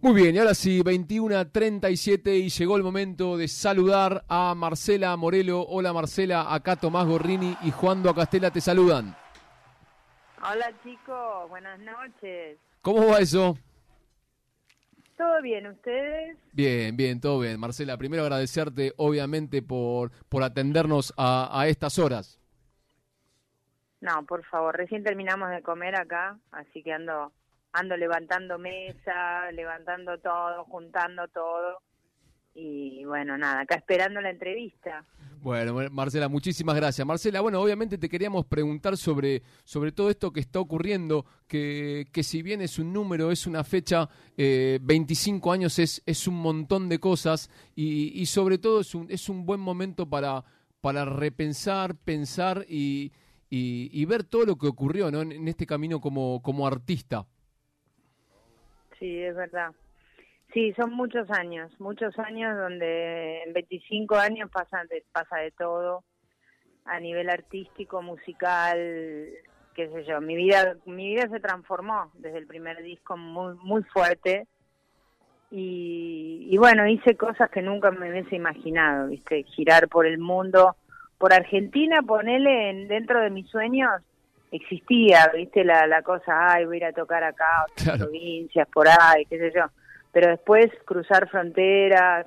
Muy bien, y ahora sí, 21.37 y llegó el momento de saludar a Marcela Morelo. Hola Marcela, acá Tomás Gorrini y Juan Castela te saludan. Hola chicos, buenas noches. ¿Cómo va eso? ¿Todo bien, ustedes? Bien, bien, todo bien. Marcela, primero agradecerte obviamente por, por atendernos a, a estas horas. No, por favor, recién terminamos de comer acá, así que ando ando levantando mesa, levantando todo, juntando todo. Y bueno, nada, acá esperando la entrevista. Bueno, Marcela, muchísimas gracias. Marcela, bueno, obviamente te queríamos preguntar sobre, sobre todo esto que está ocurriendo, que, que si bien es un número, es una fecha, eh, 25 años es, es un montón de cosas y, y sobre todo es un, es un buen momento para, para repensar, pensar y, y, ver todo lo que ocurrió ¿no? en, en este camino como, como artista. Sí, es verdad. Sí, son muchos años, muchos años donde en 25 años pasa de, pasa de todo a nivel artístico, musical, qué sé yo. Mi vida, mi vida se transformó desde el primer disco muy, muy fuerte y, y bueno, hice cosas que nunca me hubiese imaginado, viste, girar por el mundo, por Argentina, ponerle en, dentro de mis sueños existía, viste, la, la cosa, ay, voy a ir a tocar acá, otras provincias, por ahí, qué sé yo. Pero después cruzar fronteras,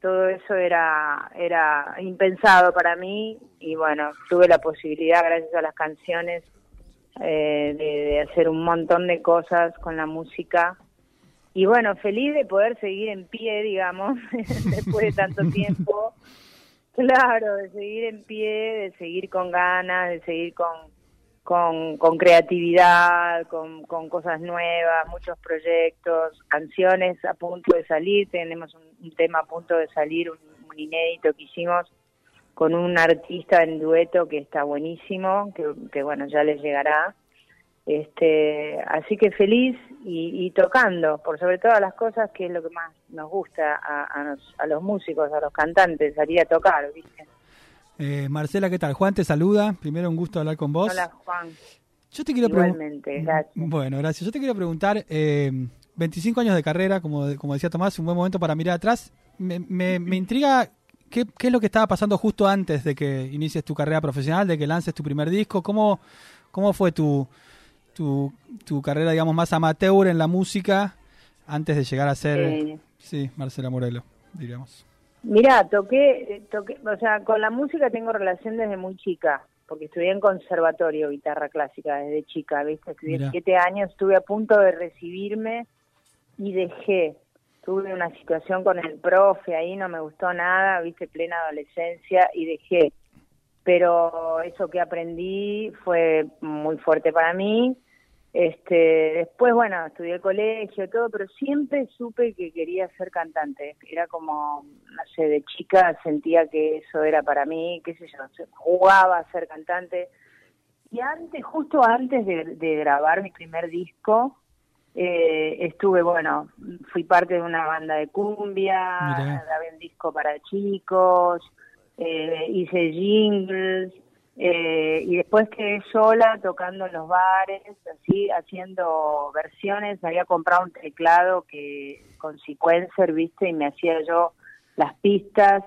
todo eso era, era impensado para mí y bueno, tuve la posibilidad, gracias a las canciones, eh, de, de hacer un montón de cosas con la música. Y bueno, feliz de poder seguir en pie, digamos, después de tanto tiempo. Claro, de seguir en pie, de seguir con ganas, de seguir con, con, con creatividad, con, cosas nuevas, muchos proyectos, canciones a punto de salir, tenemos un, tema a punto de salir, un, inédito que hicimos con un artista en dueto que está buenísimo, que, bueno, ya les llegará. Este, así que feliz y, y, tocando, por sobre todas las cosas, que es lo que más nos gusta a, a los músicos, a los cantantes, salir a tocar, ¿viste? Eh, Marcela, ¿qué tal? Juan te saluda. Primero un gusto hablar con vos. Hola, Juan. Yo te quiero Igualmente, gracias. Bueno, gracias. Yo te quiero preguntar, eh, 25 años de carrera, como, como decía Tomás, un buen momento para mirar atrás. Me, me, me intriga qué, qué, es lo que estaba pasando justo antes de que inicies tu carrera profesional, de que lances tu primer disco. ¿Cómo, cómo fue tu, tu, tu carrera, digamos, más amateur en la música antes de llegar a ser, Eh, sí, Marcela Morelo, diríamos? Mira, toqué, toqué, o sea, con la música tengo relación desde muy chica, porque estudié en conservatorio guitarra clásica desde chica, ¿viste? Estudié siete años, estuve a punto de recibirme y dejé. Tuve una situación con el profe, ahí no me gustó nada, ¿viste? Plena adolescencia y dejé. Pero eso que aprendí fue muy fuerte para mí. Este, después, bueno, estudié colegio, todo, pero siempre supe que quería ser cantante. Era como, no sé, de chica sentía que eso era para mí, qué sé yo, jugaba a ser cantante. Y antes, justo antes de, de grabar mi primer disco, eh, estuve, bueno, fui parte de una banda de cumbia, grabé un disco para chicos, eh, hice jingles, eh, y después quedé sola tocando en los bares, así, haciendo versiones. Había comprado un teclado que con sequencer, viste, y me hacía yo las pistas.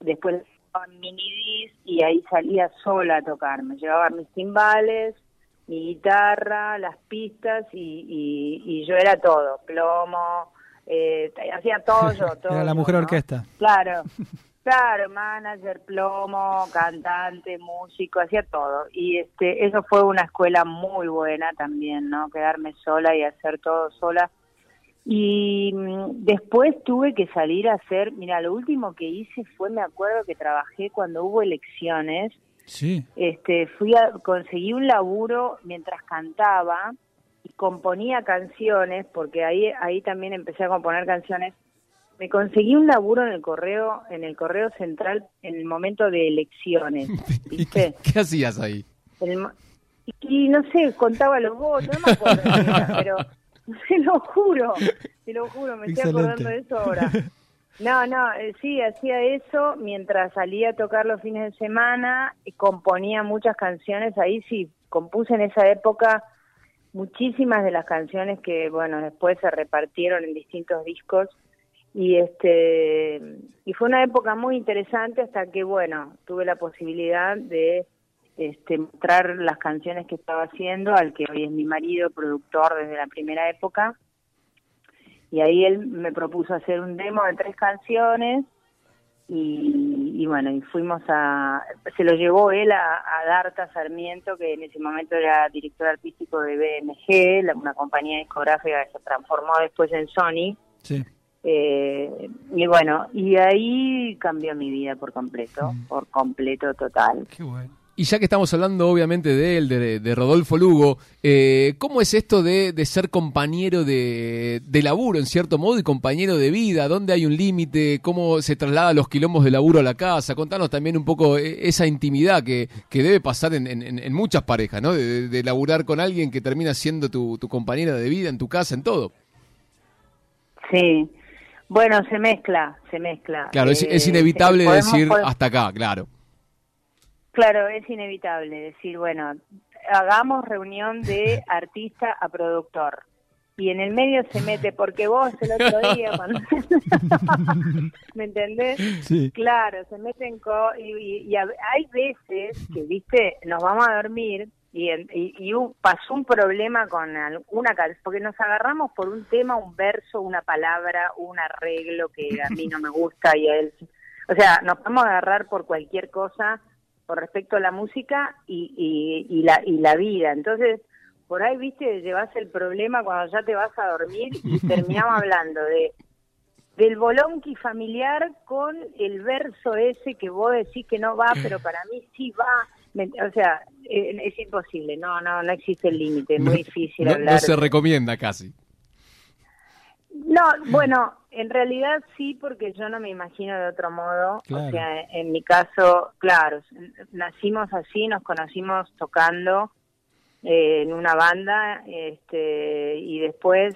Después con mini y ahí salía sola a tocar. Me llevaba mis timbales, mi guitarra, las pistas y, y, y yo era todo, plomo, eh, hacía todo yo. Todo Era la yo, mujer ¿no? orquesta. Claro, claro, manager, plomo, cantante, músico, hacía todo. Y este, eso fue una escuela muy buena también, ¿no? Quedarme sola y hacer todo sola. Y mm, después tuve que salir a hacer, mira, lo último que hice fue, me acuerdo que trabajé cuando hubo elecciones, Sí. este, fui a, conseguí un laburo mientras cantaba y componía canciones, porque ahí, ahí también empecé a componer canciones. Me conseguí un laburo en el correo, en el correo central en el momento de elecciones, ¿Y ¿viste? qué, qué hacías ahí? El y, no sé, contaba los votos, no me acuerdo, pero te lo juro, te lo juro, me estoy acordando de eso ahora. No, no, eh, sí, hacía eso mientras salía a tocar los fines de semana y componía muchas canciones. Ahí sí, compuse en esa época muchísimas de las canciones que, bueno, después se repartieron en distintos discos y este y fue una época muy interesante hasta que bueno tuve la posibilidad de este, mostrar las canciones que estaba haciendo al que hoy es mi marido productor desde la primera época. Y ahí él me propuso hacer un demo de tres canciones y, bueno y fuimos a se lo llevó él a, a, Darta Sarmiento que en ese momento era director artístico de BMG una compañía discográfica que se transformó después en Sony. Sí eh, y bueno, y ahí cambió mi vida por completo, mm. por completo, total. Qué bueno. Y ya que estamos hablando obviamente de él, de, Rodolfo Lugo, eh, ¿cómo es esto de, ser compañero de, laburo en cierto modo y compañero de vida? ¿Dónde hay un límite? ¿Cómo se traslada los quilombos de laburo a la casa? Contanos también un poco eh, esa intimidad que, debe pasar en, muchas parejas, ¿no? De, laburar con alguien que termina siendo tu, tu compañera de vida en tu casa, en todo. Sí, bueno, se mezcla, se mezcla. Claro, es, eh, inevitable decir hasta acá, claro. Claro, es inevitable decir, bueno, hagamos reunión de artista a productor. Y en el medio se mete, porque vos el otro día, cuando... ¿me entendés? Sí. Claro, se meten co y, y hay veces que, viste, nos vamos a dormir y, y, pasó un problema con una porque nos agarramos por un tema, un verso, una palabra, un arreglo que a mí no me gusta y a él, o sea, nos podemos agarrar por cualquier cosa con respecto a la música y, y, la, y la vida. Entonces, por ahí, viste, llevas el problema cuando ya te vas a dormir y terminamos hablando de del bolonqui familiar con el verso ese que vos decís que no va, pero para mí sí va o sea, eh, es imposible, no, no, no existe el límite, es muy difícil hablar. No se recomienda casi. No, bueno, en realidad sí, porque yo no me imagino de otro modo. O sea, en mi caso, claro, nacimos así, nos conocimos tocando eh, en una banda, este, y después,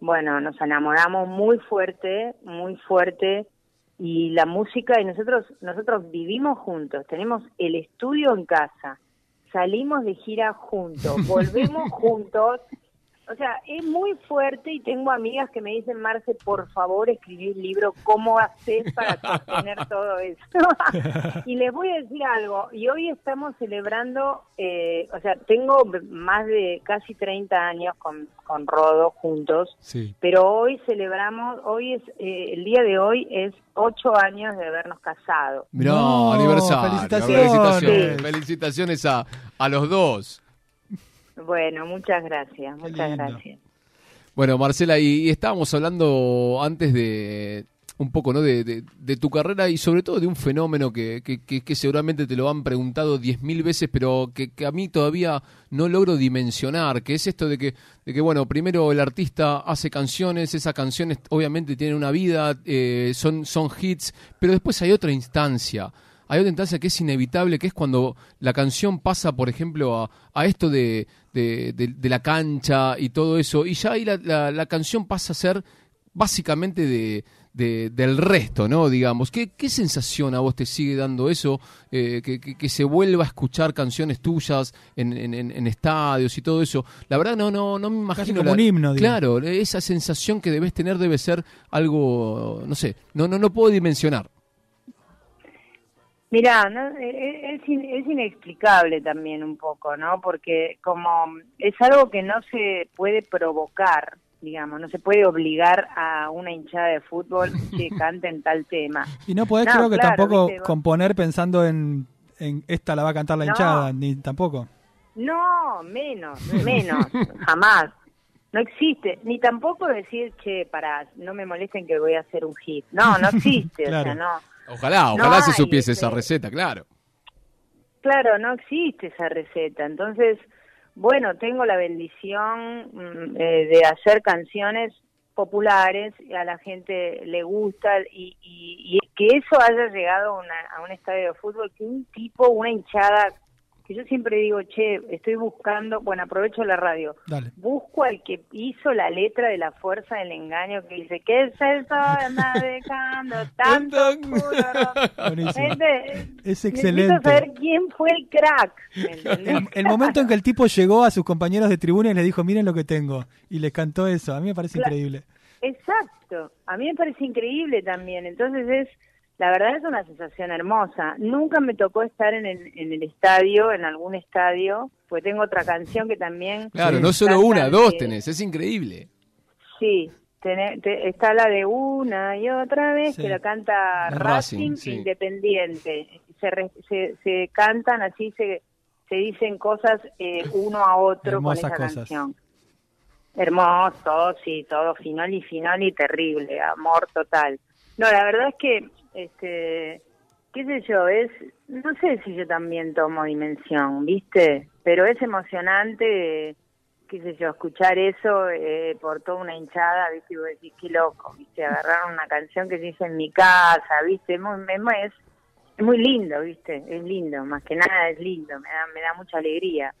bueno, nos enamoramos muy fuerte, muy fuerte y la música y nosotros nosotros vivimos juntos, tenemos el estudio en casa, salimos de gira juntos, volvemos juntos o sea, es muy fuerte y tengo amigas que me dicen, Marce, por favor, escribí un libro, ¿cómo haces para sostener todo esto? y les voy a decir algo, y hoy estamos celebrando, eh, o sea, tengo más de casi 30 años con, con Rodo juntos, pero hoy celebramos, hoy es, eh, el día de hoy es ocho años de habernos casado. Mirá, aniversario. Felicitaciones. Felicitaciones a, a los dos. Bueno, muchas gracias, muchas gracias. Bueno, Marcela, y, estábamos hablando antes de un poco ¿no? De, tu carrera y sobre todo de un fenómeno que, que, seguramente te lo han preguntado diez mil veces, pero que, a mí todavía no logro dimensionar, que es esto de que, de que, bueno, primero el artista hace canciones, esas canciones obviamente tienen una vida, eh, son, son hits, pero después hay otra instancia hay otra instancia que es inevitable, que es cuando la canción pasa, por ejemplo, a, esto de, la cancha y todo eso, y ya ahí la, canción pasa a ser básicamente de, del resto, ¿no? Digamos, ¿Qué, ¿qué, sensación a vos te sigue dando eso? Eh, que, se vuelva a escuchar canciones tuyas en, en, estadios y todo eso. La verdad no no no me imagino. como un himno. Claro, esa sensación que debes tener debe ser algo, no sé, no, no, no puedo dimensionar. Mira, e, e, es, es inexplicable también un poco, ¿no? Porque como es algo que no se puede provocar, digamos, no se puede obligar a una hinchada de fútbol que canten tal tema. Y no podés creo que tampoco componer pensando en, en esta la va a cantar la hinchada, ni tampoco. No, menos, menos, jamás. No existe, ni tampoco decir, che, para, no me molesten que voy a hacer un hit. No, no existe, o sea, no. Ojalá, ojalá se supiese esa receta, claro. Claro, no existe esa receta. Entonces, bueno, tengo la bendición mm, eh, de hacer canciones populares, a la gente le gusta y, y, que eso haya llegado a, una, a un estadio de fútbol, que un tipo, una hinchada que yo siempre digo, che, estoy buscando, bueno, aprovecho la radio, Dale. busco al que hizo la letra de la fuerza del engaño que dice que es el sol anda dejando tanto oscuro". Buenísimo. Gente, Es Necesito excelente. saber quién fue el crack. El, el momento en que el tipo llegó a sus compañeros de tribuna y les dijo, miren lo que tengo. Y les cantó eso. A mí me parece Claro. increíble. Exacto. A mí me parece increíble también. Entonces es, la verdad es una sensación hermosa. Nunca me tocó estar en el, en el estadio, en algún estadio, pues tengo otra canción que también... Claro, no solo una, dos tenés, es increíble. Sí, tené- te- está la de una y otra vez Sí. que la canta Racing, Racing, sí. Independiente. Se, re- se, se cantan así, se, se dicen cosas eh, uno a otro Hermosas con esa cosas. canción. Hermoso, sí, todo final y final y terrible, amor total. No, la verdad es que, este, qué sé yo, es, no sé si yo también tomo dimensión, ¿viste? Pero es emocionante, qué sé yo, escuchar eso eh, por toda una hinchada, ¿viste? Y vos decís, qué loco, ¿viste? Agarrar una canción que se hizo en mi casa, ¿viste? Es, es muy lindo, ¿viste? Es lindo, más que nada es lindo, me da, me da mucha alegría.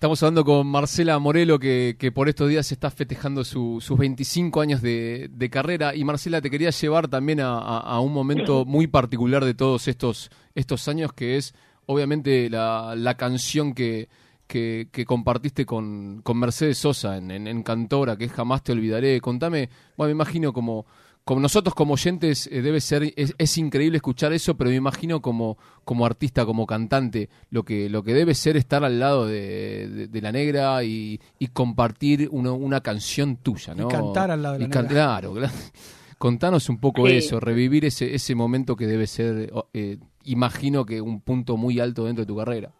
Estamos hablando con Marcela Morelo, que, que por estos días está festejando su- sus 25 años de, de carrera. Y Marcela, te quería llevar también a, a- a un momento muy particular de todos estos, estos años, que es obviamente la, la canción que, que, que compartiste con, con Mercedes Sosa en, en, en Cantora, que es Jamás te olvidaré. Contame, bueno, me imagino como, como nosotros como oyentes eh, debe ser, es, es increíble escuchar eso, pero me imagino como, como artista, como cantante, lo que, lo que debe ser estar al lado de, de- de la negra y, y compartir una, una canción tuya, ¿no? Y cantar al lado de la negra. Claro, claro. Contanos un poco Sí. eso, revivir ese, ese momento que debe ser, eh, imagino que un punto muy alto dentro de tu carrera.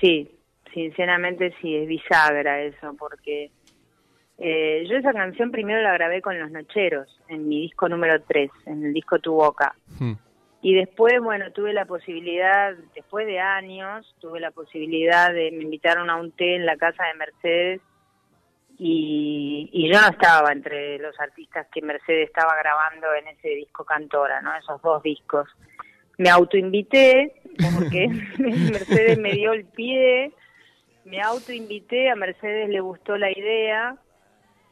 Sí, sinceramente sí, es bisagra eso, porque eh, yo esa canción primero la grabé con Los Nocheros, en mi disco número 3, en el disco Tu Boca. Hmm. Y después, bueno, tuve la posibilidad, después de años, tuve la posibilidad de, me invitaron a un té en la casa de Mercedes y, y yo no estaba entre los artistas que Mercedes estaba grabando en ese disco Cantora, ¿no? Esos dos discos. Me autoinvité, porque Mercedes me dio el pie, me autoinvité, a Mercedes le gustó la idea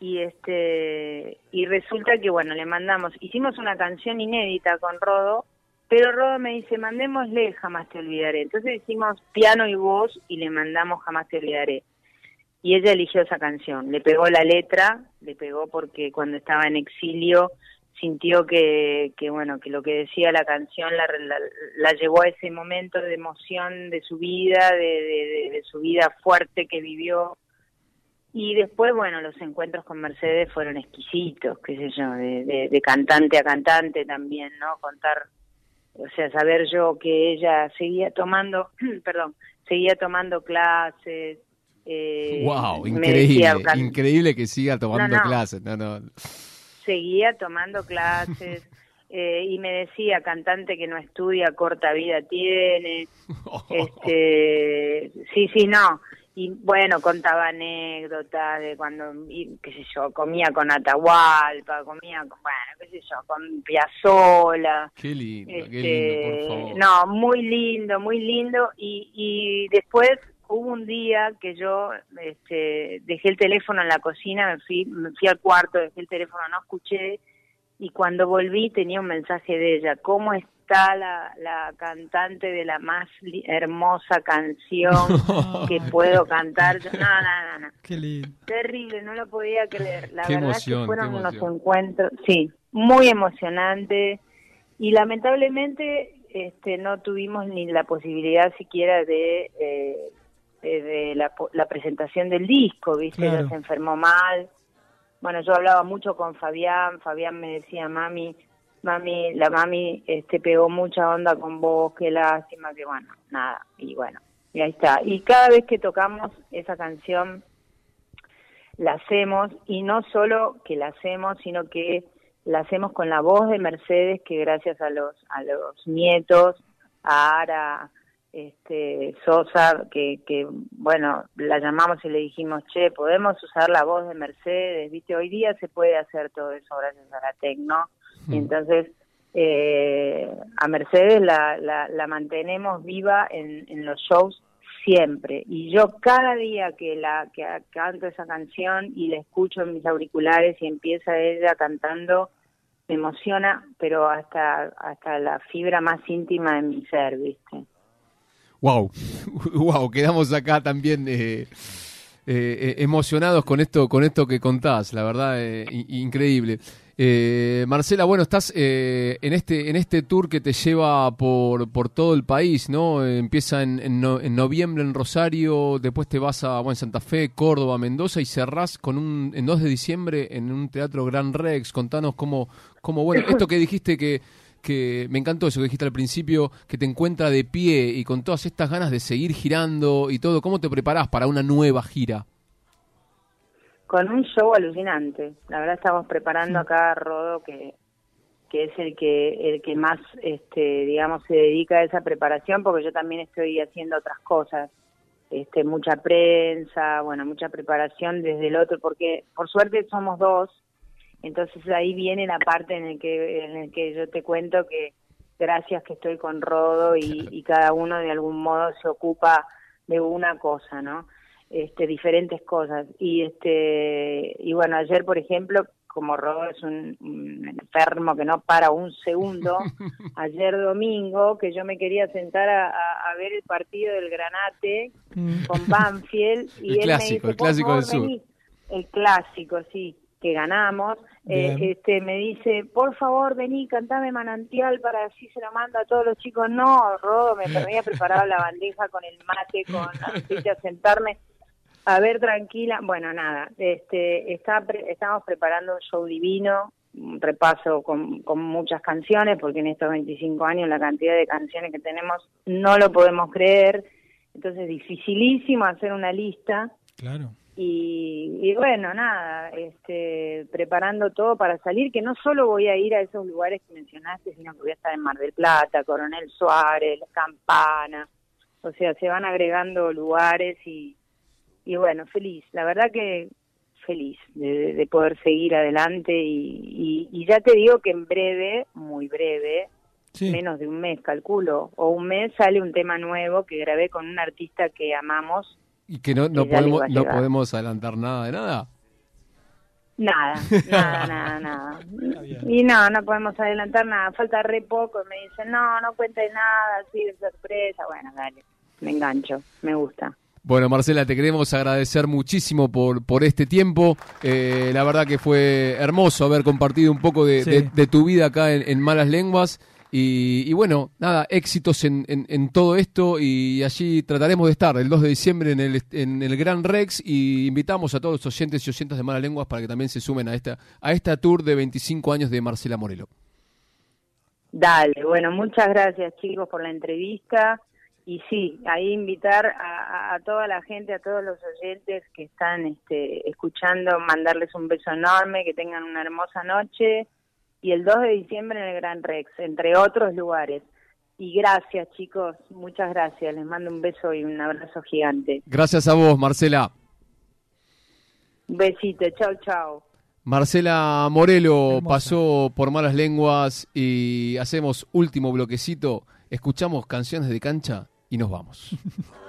y este y resulta que bueno le mandamos hicimos una canción inédita con Rodo pero Rodo me dice mandémosle jamás te olvidaré entonces hicimos piano y voz y le mandamos jamás te olvidaré y ella eligió esa canción. Le pegó la letra le pegó porque cuando estaba en exilio sintió que, que bueno que lo que decía la canción la, la, la llevó a ese momento de emoción de su vida de, de, su vida fuerte que vivió y después, bueno, los encuentros con Mercedes fueron exquisitos, qué sé yo, de, de, de cantante a cantante también, ¿no? Contar, o sea, saber yo que ella seguía tomando, perdón, seguía tomando clases. Eh, wow, increíble, decía, increíble que siga tomando No, no. clases. No, no. seguía tomando clases eh, y me decía, cantante que no estudia, corta vida tiene. Este, sí, sí, no. Y bueno, contaba anécdotas de cuando, y, qué sé yo, comía con Atahualpa, comía, con, bueno, qué sé yo, con Piazzola. Qué lindo, qué Este, lindo, por favor. no, muy lindo, muy lindo. Y, y después hubo un día que yo este, dejé el teléfono en la cocina, me fui, me fui al cuarto, dejé el teléfono, no escuché. Y cuando volví tenía un mensaje de ella. ¿Cómo está la, la cantante de la más hermosa canción que puedo cantar? Yo, no, no, no, no. Qué lindo. Terrible, no lo podía creer. La Qué verdad emoción, que fueron unos encuentros, sí, muy emocionantes y lamentablemente este, no tuvimos ni la posibilidad siquiera de, eh, de, de la, la presentación del disco, ¿viste? Claro. Ella se enfermó mal. Bueno, yo hablaba mucho con Fabián, Fabián me decía, mami, mami, la mami este, pegó mucha onda con vos, qué lástima, que bueno, nada, y bueno, y ahí está. Y cada vez que tocamos esa canción, la hacemos y no solo que la hacemos, sino que la hacemos con la voz de Mercedes, que gracias a los a los nietos, a Ara, este Sosa, que, que bueno, la llamamos y le dijimos, che, podemos usar la voz de Mercedes, viste, hoy día se puede hacer todo eso gracias a la tecno, y Mm. entonces eh, a Mercedes la, la, mantenemos viva en, en, los shows siempre. Y yo cada día que la que canto esa canción y la escucho en mis auriculares y empieza ella cantando, me emociona, pero hasta, hasta la fibra más íntima de mi ser, ¿viste? Wow, wow, quedamos acá también eh, eh, emocionados con esto, con esto que contás, la verdad, eh, increíble. Eh, Marcela, bueno, estás eh, en este en este tour que te lleva por, por todo el país, ¿no? empieza en, en, noviembre en Rosario, después te vas a bueno, Santa Fe, Córdoba, Mendoza y cerrás con un en 2 de diciembre en un teatro Gran Rex. Contanos cómo, cómo bueno, esto que dijiste que que me encantó eso que dijiste al principio, que te encuentra de pie y con todas estas ganas de seguir girando y todo, ¿cómo te preparás para una nueva gira? Con un show alucinante. La verdad estamos preparando acá a Rodo que que es el que el que más este digamos se dedica a esa preparación porque yo también estoy haciendo otras cosas. Este mucha prensa bueno mucha preparación desde el otro porque por suerte somos dos. Entonces ahí viene la parte en el que en el que yo te cuento que gracias que estoy con Rodo y, y cada uno de algún modo se ocupa de una cosa no este, diferentes cosas. Y, este, y bueno, ayer, por ejemplo, como Rodo es un, enfermo que no para un segundo, ayer domingo, que yo me quería sentar a, ver el partido del Granate mm. con Banfield, y el él clásico, me dice, el clásico del sur. El clásico, sí, que ganamos. Eh, este Me dice, por favor, vení, cantame Manantial para así se lo mando a todos los chicos. No, Rodo, me había preparado la bandeja con el mate, con así a sentarme a ver, tranquila. Bueno, nada, este, está, estamos preparando un show divino, un repaso con, con muchas canciones, porque en estos 25 años la cantidad de canciones que tenemos no lo podemos creer. Entonces, dificilísimo hacer una lista. Claro. Y, y, bueno, nada, este, preparando todo para salir, que no solo voy a ir a esos lugares que mencionaste, sino que voy a estar en Mar del Plata, Coronel Suárez, Campana, o sea, se van agregando lugares y, y bueno, feliz, la verdad que feliz de, poder seguir adelante y, ya te digo que en breve, muy breve, menos de un mes calculo, o un mes sale un tema nuevo que grabé con un artista que amamos. Y que no, no, podemos, no podemos adelantar nada de nada. Nada, nada, nada, nada. Y no, no podemos adelantar nada, falta re poco. Me dicen, no, no cuentes nada, así de sorpresa. Bueno, dale, me engancho, me gusta. Bueno, Marcela, te queremos agradecer muchísimo por, por este tiempo. Eh, la verdad que fue hermoso haber compartido un poco de, tu vida acá en, Malas Lenguas. Y, bueno, nada, éxitos en, en, todo esto y allí trataremos de estar el 2 de diciembre en el, en el Gran Rex y invitamos a todos los oyentes y oyentes de Malas Lenguas para que también se sumen a esta, a esta tour de 25 años de Marcela Morelo. Dale, bueno, muchas gracias chicos por la entrevista y sí, ahí invitar a, toda la gente, a todos los oyentes que están este, escuchando, mandarles un beso enorme, que tengan una hermosa noche y el 2 de diciembre en el Gran Rex, entre otros lugares. Y gracias chicos, muchas gracias, les mando un beso y un abrazo gigante. Gracias a vos, Marcela. Un besito, chao, chao. Marcela Morelo pasó por malas lenguas y hacemos último bloquecito. Escuchamos canciones de cancha y nos vamos.